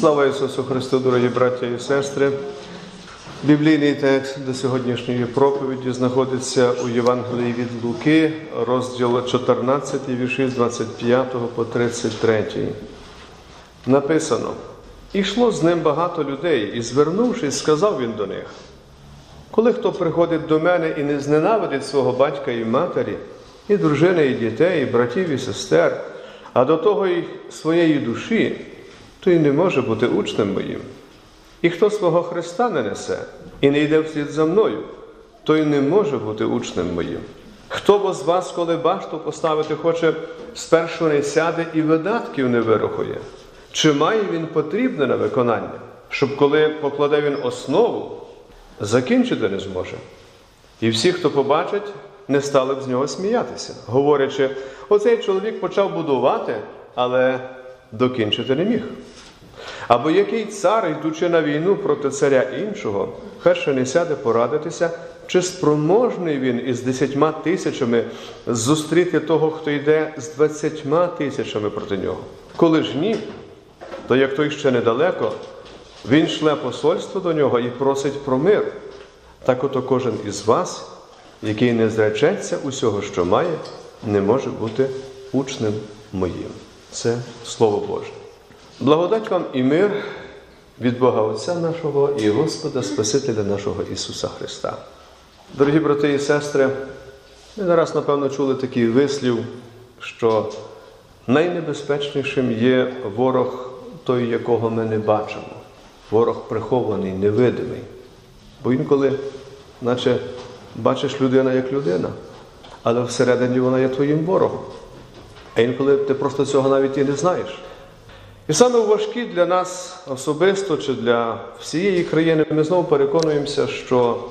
Слава Ісусу Христу, дорогі браття і сестри. Біблійний текст до сьогоднішньої проповіді знаходиться у Євангелії від Луки, розділ 14, вірші з 25 по 33. Написано: Ішло з ним багато людей, і, звернувшись, сказав він до них: Коли хто приходить до мене і не зненавидить свого батька і матері, і дружини, і дітей, і братів, і сестер, а до того й своєї душі, то й не може бути учнем моїм. І хто свого Христа не несе і не йде вслід за мною, той не може бути учнем моїм. Хто бо з вас, коли башту поставити хоче, спершу не сяде і видатків не вирахує? Чи має він потрібне на виконання, щоб коли покладе він основу, закінчити не зможе? І всі, хто побачить, не стали б з нього сміятися, говорячи, оцей чоловік почав будувати, але докінчити не міг. Або який цар, йдучи на війну проти царя іншого, перше не сяде порадитися, чи спроможний він із десятьма тисячами зустріти того, хто йде з двадцятьма тисячами проти нього. Коли ж ні, то як той ще недалеко, він шле посольство до нього і просить про мир. Так ото кожен із вас, який не зречеться усього, що має, не може бути учнем моїм. Це Слово Боже. Благодать вам і мир від Бога Отця нашого і Господа Спасителя нашого Ісуса Христа. Дорогі брати і сестри, ми не раз, напевно, чули такий вислів, що найнебезпечнішим є ворог той, якого ми не бачимо, ворог прихований, невидимий. Бо інколи, наче бачиш людина як людина, але всередині вона є твоїм ворогом. А інколи ти просто цього навіть і не знаєш. І саме важкі для нас особисто чи для всієї країни ми знову переконуємося, що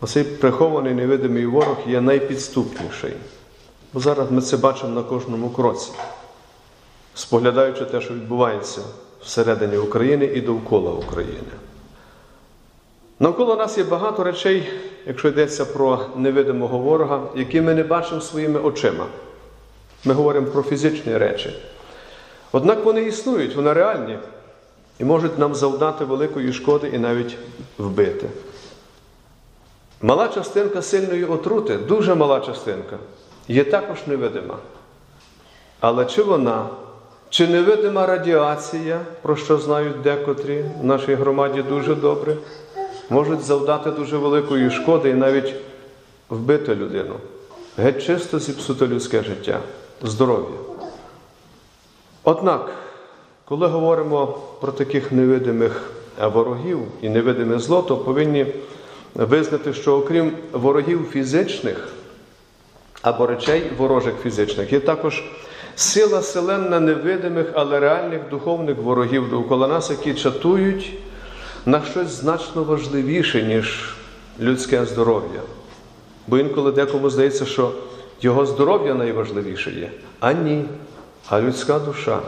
оцей прихований невидимий ворог є найпідступніший. Бо зараз ми це бачимо на кожному кроці, споглядаючи те, що відбувається всередині України і довкола України. Навколо нас є багато речей, якщо йдеться про невидимого ворога, які ми не бачимо своїми очима. Ми говоримо про фізичні речі. Однак вони існують, вони реальні і можуть нам завдати великої шкоди і навіть вбити. Мала частинка сильної отрути, дуже мала частинка, є також невидима. Але чи вона, чи невидима радіація, про що знають декотрі в нашій громаді дуже добре, можуть завдати дуже великої шкоди і навіть вбити людину, геть чисто зіпсути людське життя, здоров'я. Однак, коли говоримо про таких невидимих ворогів і невидиме зло, то повинні визнати, що окрім ворогів фізичних або речей ворожих фізичних, є також сила селенна невидимих, але реальних духовних ворогів довкола нас, які чатують на щось значно важливіше, ніж людське здоров'я. Бо інколи декому здається, що його здоров'я найважливіше є, а ні а людська душа,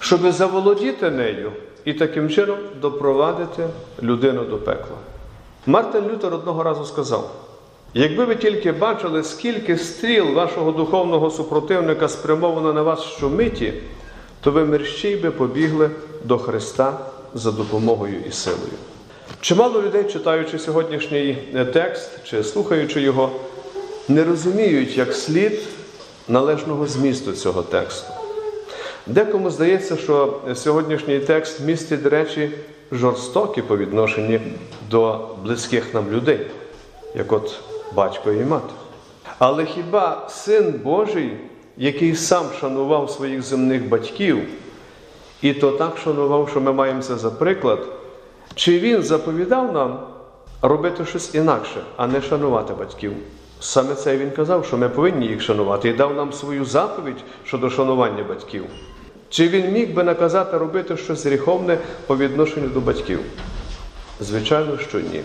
щоб заволодіти нею і таким чином допровадити людину до пекла. Мартин Лютер одного разу сказав: якби ви тільки бачили, скільки стріл вашого духовного супротивника спрямовано на вас щомиті, то ви мерщій би побігли до Христа за допомогою і силою. Чимало людей, читаючи сьогоднішній текст чи слухаючи його, не розуміють як слід належного змісту цього тексту. Декому здається, що сьогоднішній текст містить речі жорстокі по відношенню до близьких нам людей, як от батько і мати. Але хіба син Божий, який сам шанував своїх земних батьків, і то так шанував, що ми маємо це за приклад, чи він заповідав нам робити щось інакше, а не шанувати батьків? Саме це він казав, що ми повинні їх шанувати, і дав нам свою заповідь щодо шанування батьків. Чи він міг би наказати робити щось гріховне по відношенню до батьків? Звичайно, що ні.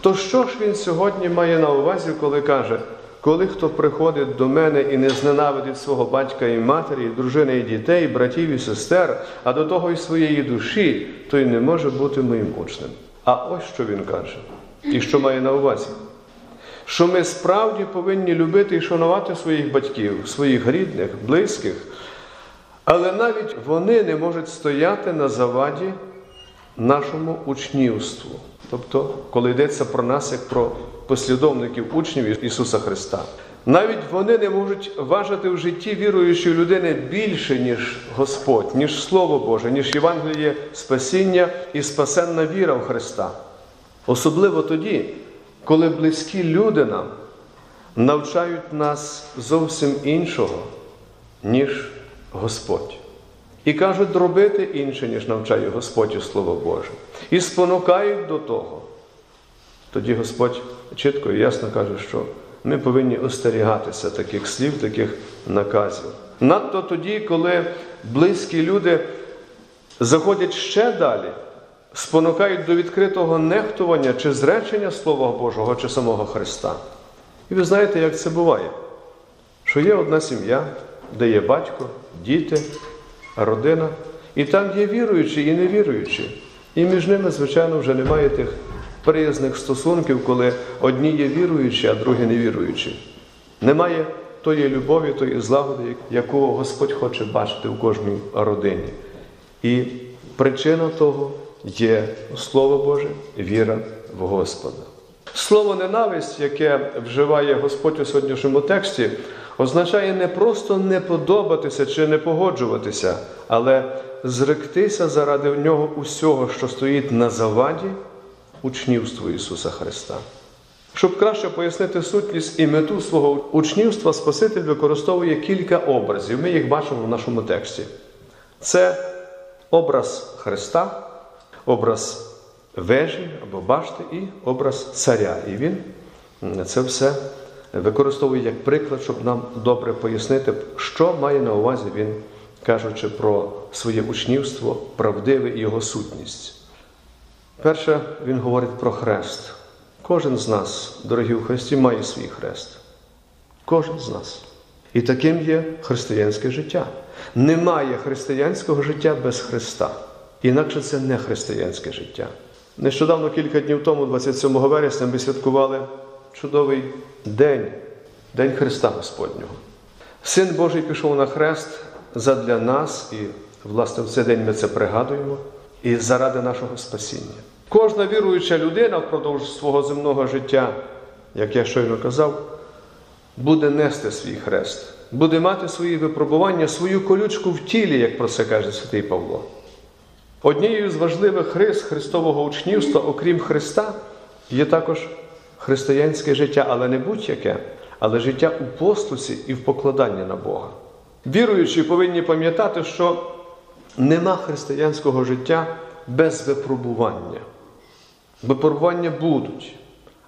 То що ж він сьогодні має на увазі, коли каже, коли хто приходить до мене і не зненавидить свого батька і матері, і дружини і дітей, і братів і сестер, а до того й своєї душі, той не може бути моїм учнем. А ось що він каже, і що має на увазі що ми справді повинні любити і шанувати своїх батьків, своїх рідних, близьких, Але навіть вони не можуть стояти на заваді нашому учнівству. Тобто, коли йдеться про нас як про послідовників учнів Ісуса Христа. Навіть вони не можуть важити в житті віруючої людини більше, ніж Господь, ніж Слово Боже, ніж Євангеліє спасіння і спасенна віра в Христа. Особливо тоді, коли близькі люди нам навчають нас зовсім іншого, ніж Господь. І кажуть робити інше, ніж навчає Господь Слово Боже. І спонукають до того. Тоді Господь чітко і ясно каже, що ми повинні остерігатися таких слів, таких наказів. Надто тоді, коли близькі люди заходять ще далі, спонукають до відкритого нехтування чи зречення Слова Божого чи самого Христа. І ви знаєте, як це буває? Що є одна сім'я, де є батько, діти, родина, і там є віруючі і невіруючі. І між ними, звичайно, вже немає тих приязних стосунків, коли одні є віруючі, а другі невіруючі. Немає тої любові, тої злагоди, яку Господь хоче бачити у кожній родині. І причина того є Слово Боже, віра в Господа. Слово ненависть, яке вживає Господь у сьогоднішньому тексті, означає не просто не подобатися чи не погоджуватися, але зректися заради нього усього, що стоїть на заваді учнівству Ісуса Христа. Щоб краще пояснити сутність і мету свого учнівства, Спаситель використовує кілька образів. Ми їх бачимо в нашому тексті. Це образ Христа, образ вежі або башти і образ царя. І він це все використовує як приклад, щоб нам добре пояснити, що має на увазі він, кажучи про своє учнівство, правдиве і його сутність. Перше, він говорить про хрест. Кожен з нас, дорогі в Христі, має свій хрест. Кожен з нас. І таким є християнське життя. Немає християнського життя без Христа. Інакше це не християнське життя. Нещодавно, кілька днів тому, 27 вересня, ми святкували чудовий день, День Христа Господнього. Син Божий пішов на хрест задля нас, і, власне, в цей день ми це пригадуємо, і заради нашого спасіння. Кожна віруюча людина впродовж свого земного життя, як я щойно казав, буде нести свій хрест, буде мати свої випробування, свою колючку в тілі, як про це каже святий Павло. Однією з важливих рис Христового учнівства, окрім Христа, є також християнське життя, але не будь-яке, але життя у послусі і в покладанні на Бога. Віруючі повинні пам'ятати, що нема християнського життя без випробування. Випробування будуть,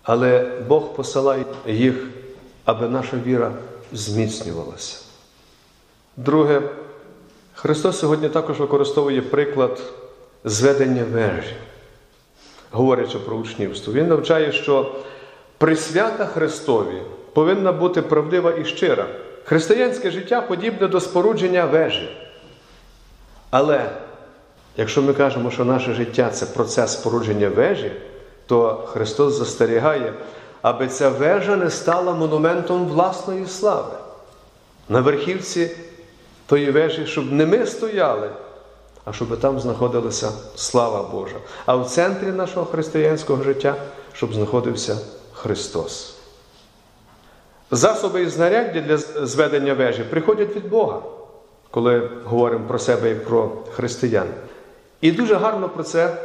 але Бог посилає їх, аби наша віра зміцнювалася. Друге, Христос сьогодні також використовує приклад зведення вежі, говорячи про учнівство. Він навчає, що присвята Христові повинна бути правдива і щира. Християнське життя подібне до спорудження вежі. Але якщо ми кажемо, що наше життя це процес спорудження вежі, то Христос застерігає, аби ця вежа не стала монументом власної слави. На верхівці тої вежі, щоб не ми стояли, а щоб там знаходилася слава Божа. А в центрі нашого християнського життя, щоб знаходився Христос. Засоби і знаряддя для зведення вежі приходять від Бога, коли говоримо про себе як про християн. І дуже гарно про це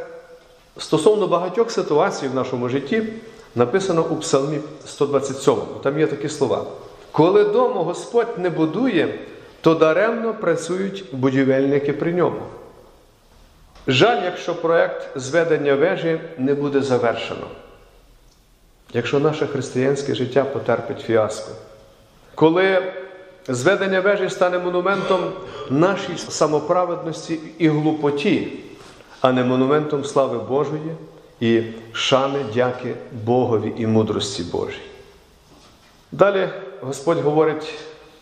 стосовно багатьох ситуацій в нашому житті написано у Псалмі 127. Там є такі слова. Коли дому Господь не будує, то даремно працюють будівельники при ньому. Жаль, якщо проєкт зведення вежі не буде завершено, якщо наше християнське життя потерпить фіаско. Коли зведення вежі стане монументом нашій самоправедності і глупоті, а не монументом слави Божої і шани дяки Богові і мудрості Божій. Далі Господь говорить,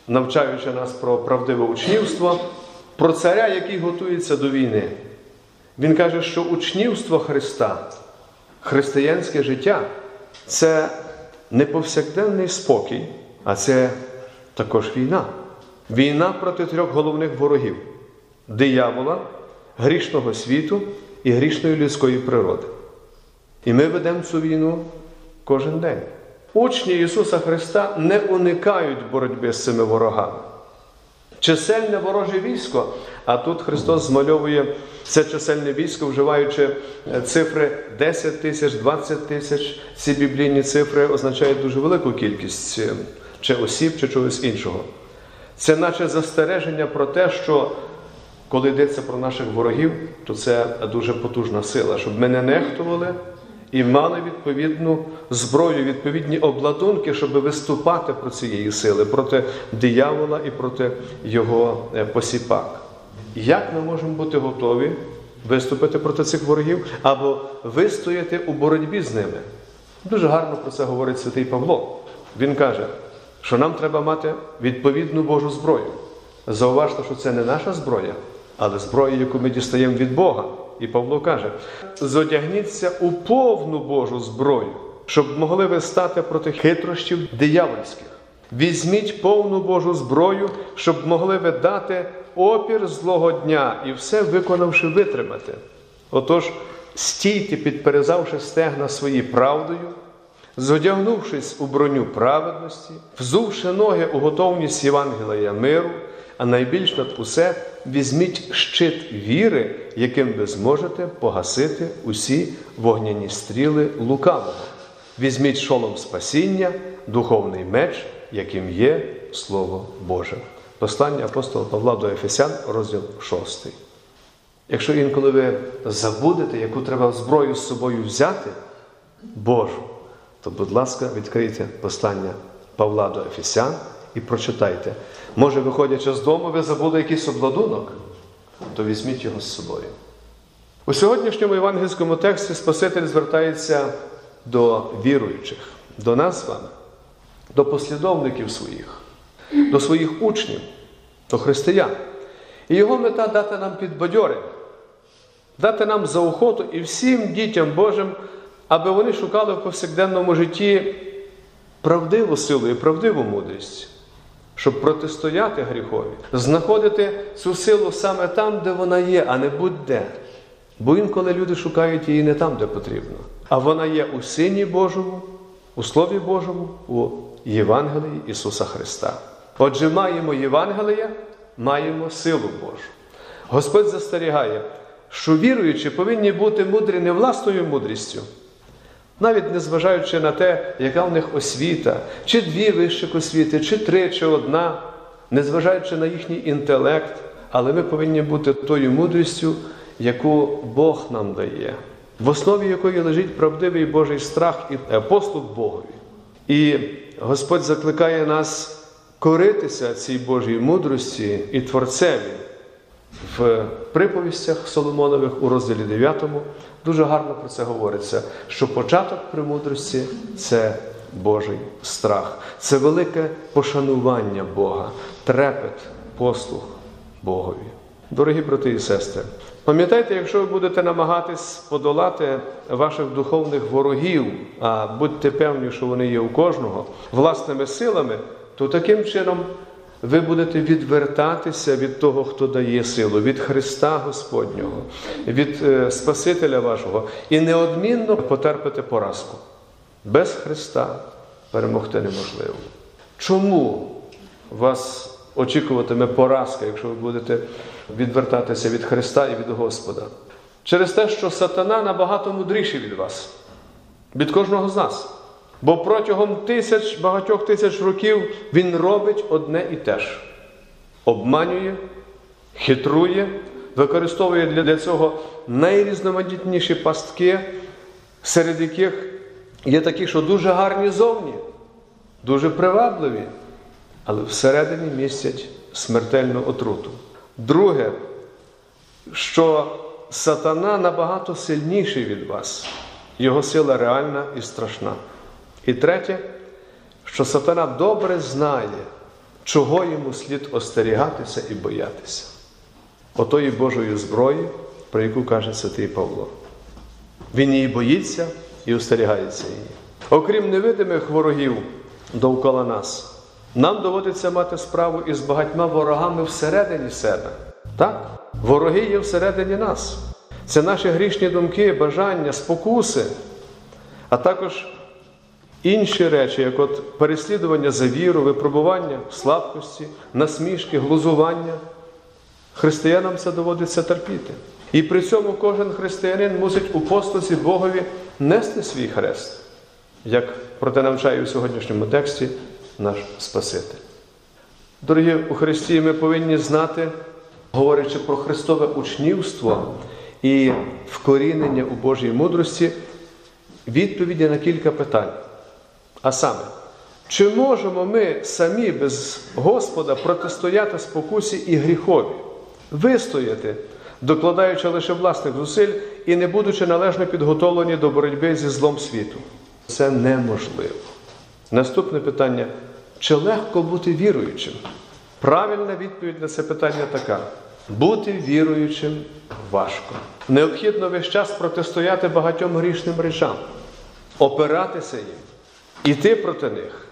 навчаючи нас про правдиве учнівство, про царя, який готується до війни. Він каже, що учнівство Христа, християнське життя це не повсякденний спокій, а це також війна. Війна проти трьох головних ворогів диявола, грішного світу і грішної людської природи. І ми ведемо цю війну кожен день. Учні Ісуса Христа не уникають боротьби з цими ворогами. Чисельне вороже військо, а тут Христос змальовує це чисельне військо, вживаючи е, цифри 10 тисяч, 20 тисяч. Ці біблійні цифри означають дуже велику кількість е, чи осіб, чи чогось іншого. Це наче застереження про те, що коли йдеться про наших ворогів, то це дуже потужна сила, щоб ми не нехтували і мали відповідну зброю, відповідні обладунки, щоб виступати проти цієї сили, проти диявола і проти його е, посіпак. Як ми можемо бути готові виступити проти цих ворогів або вистояти у боротьбі з ними? Дуже гарно про це говорить святий Павло. Він каже, що нам треба мати відповідну Божу зброю. Зауважте, що це не наша зброя, але зброя, яку ми дістаємо від Бога. І Павло каже: зодягніться у повну Божу зброю, щоб могли ви стати проти хитрощів диявольських. Візьміть повну Божу зброю, щоб могли ви дати опір злого дня і все виконавши витримати. Отож, стійте, підперезавши стегна свої правдою, зодягнувшись у броню праведності, взувши ноги у готовність Євангелія миру, а найбільш над усе візьміть щит віри, яким ви зможете погасити усі вогняні стріли лукавого. Візьміть шолом спасіння, духовний меч, яким є Слово Боже. Послання апостола Павла до Ефесян, розділ 6. Якщо інколи ви забудете, яку треба зброю з собою взяти, Божу, то, будь ласка, відкрийте послання Павла до Ефесян і прочитайте. Може, виходячи з дому, ви забули якийсь обладунок, то візьміть його з собою. У сьогоднішньому євангельському тексті Спаситель звертається до віруючих, до нас вами, до послідовників своїх, до своїх учнів, до християн. І його мета дати нам підбадьорення, дати нам заохоту і всім дітям Божим, аби вони шукали в повсякденному житті правдиву силу і правдиву мудрість, щоб протистояти гріхові, знаходити цю силу саме там, де вона є, а не будь-де. Бо інколи люди шукають її не там, де потрібно. А вона є у Сині Божому, у Слові Божому, у Євангелії Ісуса Христа. Отже, маємо Євангелія, маємо силу Божу. Господь застерігає, що віруючі повинні бути мудрі не власною мудрістю, навіть незважаючи на те, яка в них освіта, чи дві вищих освіти, чи три, чи одна, незважаючи на їхній інтелект, але ми повинні бути тою мудрістю, яку Бог нам дає, в основі якої лежить правдивий Божий страх і послуг Богові. І Господь закликає нас коритися цій Божій мудрості і Творцеві. В приповістях Соломонових у розділі 9 дуже гарно про це говориться, що початок премудрості це Божий страх, це велике пошанування Бога, трепет, послух Богові. Дорогі брати і сестри, пам'ятайте, якщо ви будете намагатись подолати ваших духовних ворогів, а будьте певні, що вони є у кожного, власними силами, то таким чином ви будете відвертатися від того, хто дає силу, від Христа Господнього, від е, Спасителя вашого, і неодмінно потерпите поразку. Без Христа перемогти неможливо. Чому вас очікуватиме поразка, якщо ви будете відвертатися від Христа і від Господа? Через те, що сатана набагато мудріший від вас, від кожного з нас. Бо протягом тисяч, багатьох тисяч років він робить одне і те ж: обманює, хитрує, використовує для цього найрізноманітніші пастки, серед яких є такі, що дуже гарні зовні, дуже привабливі, але всередині містять смертельну отруту. Друге, що сатана набагато сильніший від вас, його сила реальна і страшна. І третє, що сатана добре знає, чого йому слід остерігатися і боятися. Отої Божої зброї, про яку каже святий Павло. Він її боїться і остерігається її. Окрім невидимих ворогів довкола нас, нам доводиться мати справу із багатьма ворогами всередині себе. Так? Вороги є всередині нас. Це наші грішні думки, бажання, спокуси, а також інші речі, як от переслідування за віру, випробування слабкості, насмішки, глузування. Християнам це доводиться терпіти. І при цьому кожен християнин мусить у послусі Богові нести свій хрест, як про те навчає у сьогоднішньому тексті наш Спаситель. Дорогі у Христі, ми повинні знати, говорячи про Христове учнівство і вкорінення у Божій мудрості, відповіді на кілька питань. А саме, чи можемо ми самі без Господа протистояти спокусі і гріхові, вистояти, докладаючи лише власних зусиль і не будучи належно підготовлені до боротьби зі злом світу? Це неможливо. Наступне питання: чи легко бути віруючим? Правильна відповідь на це питання така: бути віруючим важко. Необхідно весь час протистояти багатьом грішним речам, опиратися їм, іти проти них,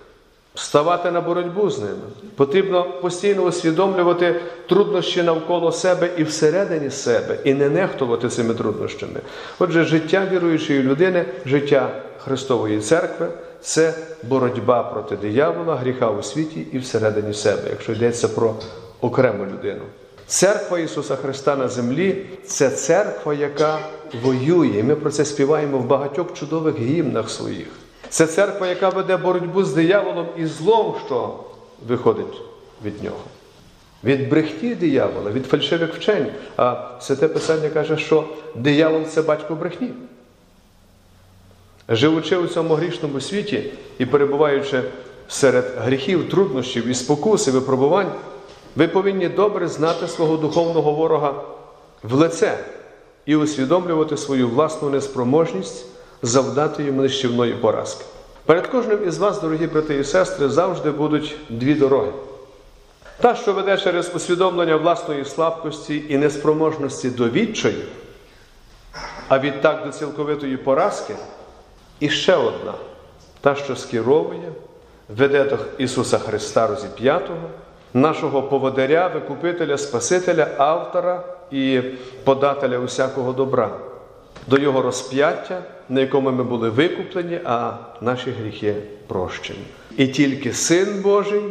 ставати на боротьбу з ними. Потрібно постійно усвідомлювати труднощі навколо себе і всередині себе, і не нехтувати цими труднощами. Отже, життя віруючої людини, життя Христової церкви це боротьба проти диявола, гріха у світі і всередині себе, якщо йдеться про окрему людину. Церква Ісуса Христа на землі це церква, яка воює. Ми про це співаємо в багатьох чудових гімнах своїх. Це церква, яка веде боротьбу з дияволом і злом, що виходить від нього. Від брехні диявола, від фальшивих вчень. А святе Писання каже, що диявол це батько брехні. Живучи у цьому грішному світі і перебуваючи серед гріхів, труднощів і спокус, і випробувань, ви повинні добре знати свого духовного ворога в лице і усвідомлювати свою власну неспроможність завдати йому нищівної поразки. Перед кожним із вас, дорогі брати і сестри, завжди будуть дві дороги. Та, що веде через усвідомлення власної слабкості і неспроможності до відчаю, а відтак до цілковитої поразки, і ще одна, та, що скеровує, веде до Ісуса Христа розіп'ятого, нашого поводаря, викупителя, Спасителя, автора і подателя усякого добра, до Його розп'яття, на якому ми були викуплені, а наші гріхи прощені. І тільки Син Божий,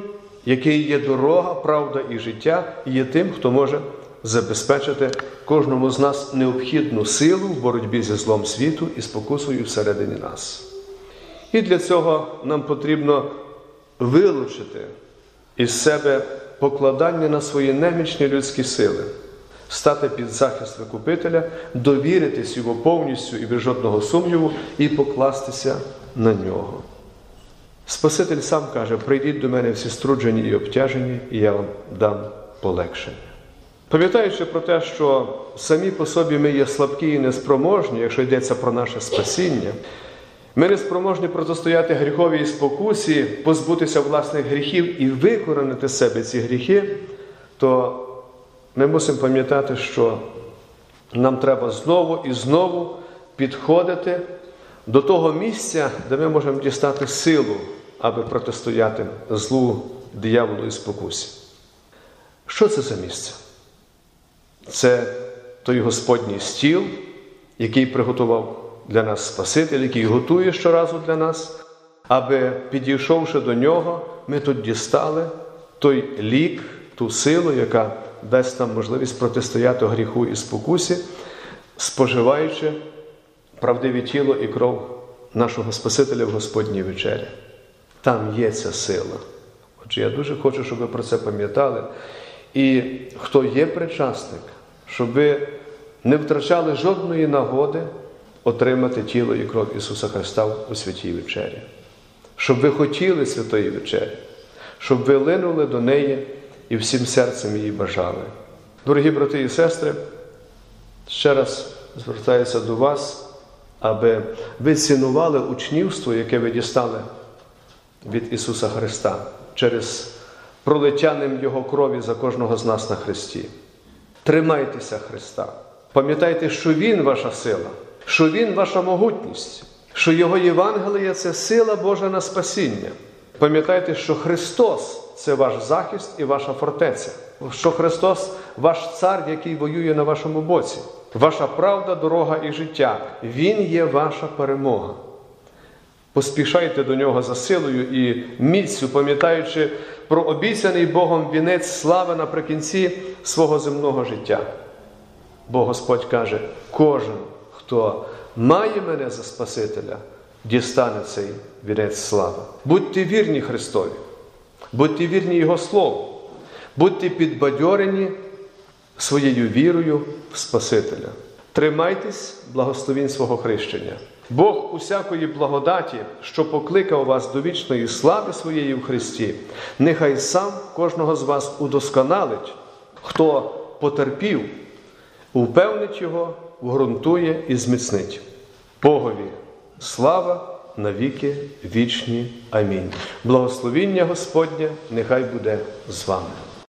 який є дорога, правда і життя, є тим, хто може забезпечити кожному з нас необхідну силу в боротьбі зі злом світу і спокусою всередині нас. І для цього нам потрібно вилучити із себе покладання на свої немічні людські сили, стати під захист Викупителя, довіритись його повністю і без жодного сумніву, і покластися на нього. Спаситель сам каже: прийдіть до мене всі струджені і обтяжені, і я вам дам полегшення. Пам'ятаючи про те, що самі по собі ми є слабкі і неспроможні, якщо йдеться про наше спасіння, ми не спроможні протистояти гріховій спокусі, позбутися власних гріхів і викоренити себе ці гріхи, то ми мусимо пам'ятати, що нам треба знову і знову підходити до того місця, де ми можемо дістати силу, аби протистояти злу дияволу і спокусі. Що це за місце? Це той Господній стіл, який приготував для нас Спаситель, який готує щоразу для нас, аби, підійшовши до нього, ми тут дістали той лік, ту силу, яка дасть нам можливість протистояти гріху і спокусі, споживаючи правдиве тіло і кров нашого Спасителя в Господній вечері. Там є ця сила. Отже, я дуже хочу, щоб ви про це пам'ятали. І хто є причасник, щоб не втрачали жодної нагоди отримати тіло і кров Ісуса Христа у святій вечері, щоб ви хотіли святої вечері, щоб ви линули до неї і всім серцем її бажали. Дорогі брати і сестри, ще раз звертаюся до вас, аби ви цінували учнівство, яке ви дістали від Ісуса Христа через пролетяним Його крові за кожного з нас на Христі. Тримайтеся Христа. Пам'ятайте, що Він ваша сила, що Він ваша могутність, що Його Євангеліє це сила Божа на спасіння. Пам'ятайте, що Христос це ваш захист і ваша фортеця, що Христос ваш цар, який воює на вашому боці. Ваша правда, дорога і життя. Він є ваша перемога. Поспішайте до нього за силою і міцю, пам'ятаючи про обіцяний Богом вінець слави наприкінці свого земного життя. Бо Господь каже: кожен, хто має мене за Спасителя, дістане цей вінець слави. Будьте вірні Христові, будьте вірні Його Слову, будьте підбадьорені своєю вірою в Спасителя. Тримайтесь благословінь свого хрещення. Бог усякої благодаті, що покликав вас до вічної слави своєї в Христі, нехай сам кожного з вас удосконалить, хто потерпів, упевнить його, вгрунтує і зміцнить. Богові слава навіки вічні. Амінь. Благословіння Господнє нехай буде з вами.